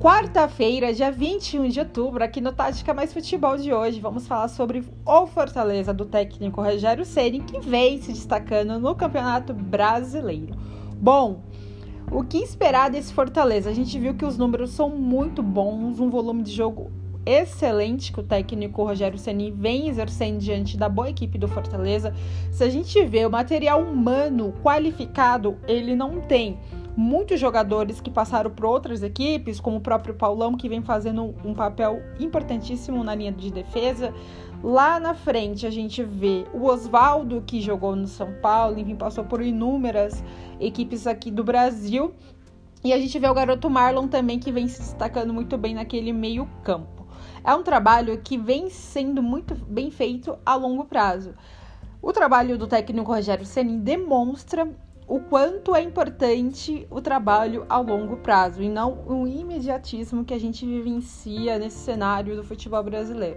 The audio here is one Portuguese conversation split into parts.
Quarta-feira, dia 21 de outubro, aqui no Tática Mais Futebol de hoje, vamos falar sobre o Fortaleza do técnico Rogério Ceni, que vem se destacando no Campeonato Brasileiro. Bom, o que esperar desse Fortaleza? A gente viu que os números são muito bons, um volume de jogo excelente que o técnico Rogério Ceni vem exercendo diante da boa equipe do Fortaleza. Se a gente vê o material humano qualificado, ele não tem muitos jogadores que passaram por outras equipes, como o próprio Paulão, que vem fazendo um papel importantíssimo na linha de defesa. Lá na frente a gente vê o Oswaldo, que jogou no São Paulo, enfim, passou por inúmeras equipes aqui do Brasil. E a gente vê o garoto Marlon também, que vem se destacando muito bem naquele meio-campo. É um trabalho que vem sendo muito bem feito a longo prazo. O trabalho do técnico Rogério Ceni demonstra o quanto é importante o trabalho a longo prazo e não o imediatismo que a gente vivencia nesse cenário do futebol brasileiro.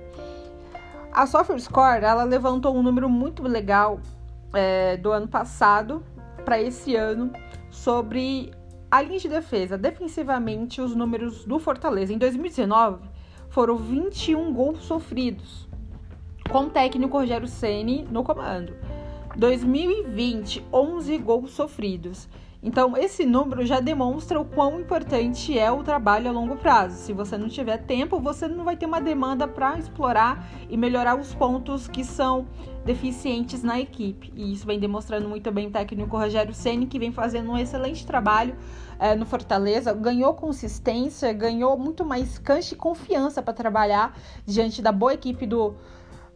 A SofaScore ela levantou um número muito legal é, do ano passado para esse ano sobre a linha de defesa. Defensivamente, os números do Fortaleza em 2019 foram 21 gols sofridos, com o técnico Rogério Ceni no comando. 2020, 11 gols sofridos. Então, esse número já demonstra o quão importante é o trabalho a longo prazo. Se você não tiver tempo, você não vai ter uma demanda para explorar e melhorar os pontos que são deficientes na equipe. E isso vem demonstrando muito bem o técnico Rogério Ceni, que vem fazendo um excelente trabalho é, no Fortaleza, ganhou consistência, ganhou muito mais cancha e confiança para trabalhar diante da boa equipe do,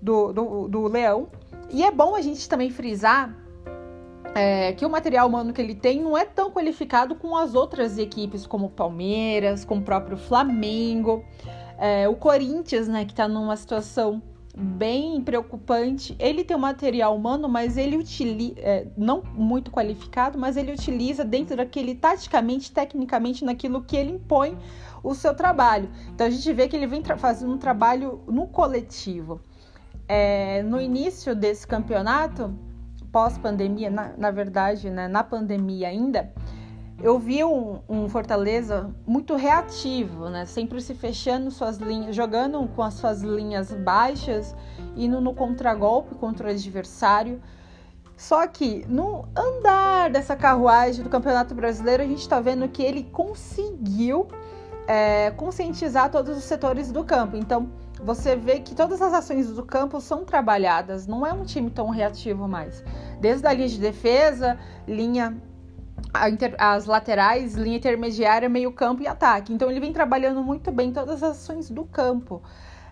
do, do, do Leão. E é bom a gente também frisar é, que o material humano que ele tem não é tão qualificado com as outras equipes, como o Palmeiras, como o próprio Flamengo, é, o Corinthians, né, que está numa situação bem preocupante. Ele tem um material humano, mas ele utiliza, é, não muito qualificado, mas ele utiliza dentro daquele taticamente, tecnicamente, naquilo que ele impõe o seu trabalho. Então a gente vê que ele vem fazendo um trabalho no coletivo. É, no início desse campeonato, pós-pandemia, na, na, verdade, né, na pandemia ainda, eu vi um, um, Fortaleza muito reativo, né? Sempre se fechando suas linhas, jogando com as suas linhas baixas, indo no contragolpe contra o adversário. Só que no andar dessa carruagem do Campeonato Brasileiro, a gente está vendo que ele conseguiu é, conscientizar todos os setores do campo. Então, você vê que todas as ações do campo são trabalhadas, não é um time tão reativo mais. Desde a linha de defesa, linha as laterais, linha intermediária, meio campo e ataque. Então ele vem trabalhando muito bem todas as ações do campo.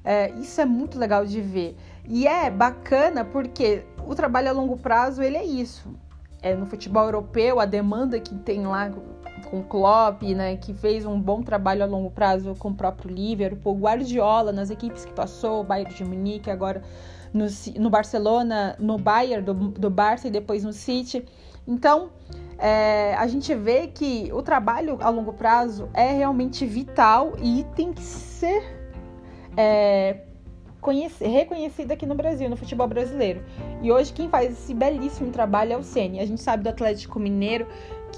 É, isso é muito legal de ver. E é bacana porque o trabalho a longo prazo ele é isso. É, no futebol europeu, a demanda que tem lá com o Klopp, né, que fez um bom trabalho a longo prazo com o próprio Liverpool, Guardiola nas equipes que passou, o Bayern de Munique, agora no, no Barcelona, no Bayern do, do Barça e depois no City. Então, é, a gente vê que o trabalho a longo prazo é realmente vital e tem que ser é, reconhecido aqui no Brasil, no futebol brasileiro. E hoje quem faz esse belíssimo trabalho é o Ceni. A gente sabe do Atlético Mineiro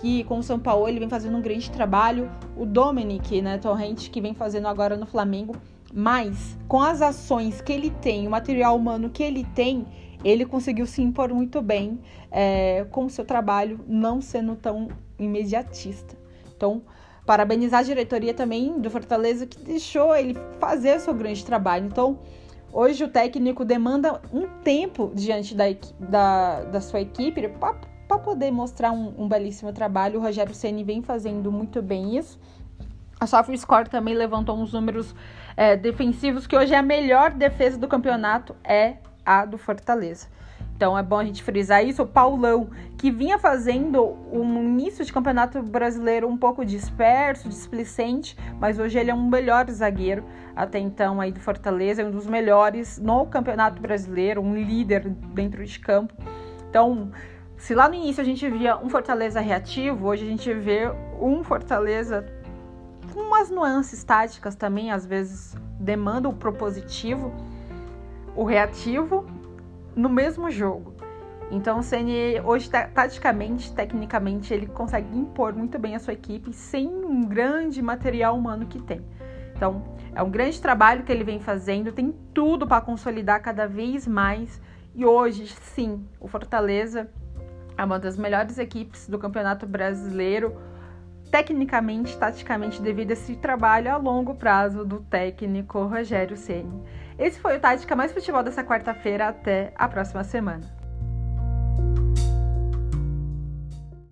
que com o São Paulo ele vem fazendo um grande trabalho, o Dominic, né, Torrente, que vem fazendo agora no Flamengo, mas com as ações que ele tem, o material humano que ele tem, ele conseguiu se impor muito bem é, com o seu trabalho, não sendo tão imediatista. Então, parabenizar a diretoria também do Fortaleza que deixou ele fazer o seu grande trabalho. Então, hoje o técnico demanda um tempo diante da, da, da sua equipe para poder mostrar um, um, belíssimo trabalho. O Rogério Ceni vem fazendo muito bem isso. A SofaScore também levantou uns números é, defensivos que hoje é a melhor defesa do campeonato é a do Fortaleza. Então é bom a gente frisar isso. O Paulão, que vinha fazendo um início de campeonato brasileiro um pouco disperso, displicente, mas hoje ele é um melhor zagueiro até então aí do Fortaleza, é um dos melhores no campeonato brasileiro, um líder dentro de campo. Então, se lá no início a gente via um Fortaleza reativo, hoje a gente vê um Fortaleza com umas nuances táticas também, às vezes demanda o propositivo o reativo no mesmo jogo. Então o Ceni hoje taticamente, tecnicamente, ele consegue impor muito bem a sua equipe sem um grande material humano que tem. Então, é um grande trabalho que ele vem fazendo, tem tudo para consolidar cada vez mais. E hoje, sim, o Fortaleza é uma das melhores equipes do Campeonato Brasileiro, tecnicamente, taticamente, devido a esse trabalho a longo prazo do técnico Rogério Ceni. Esse foi o Tática Mais Futebol dessa quarta-feira. Até a próxima semana.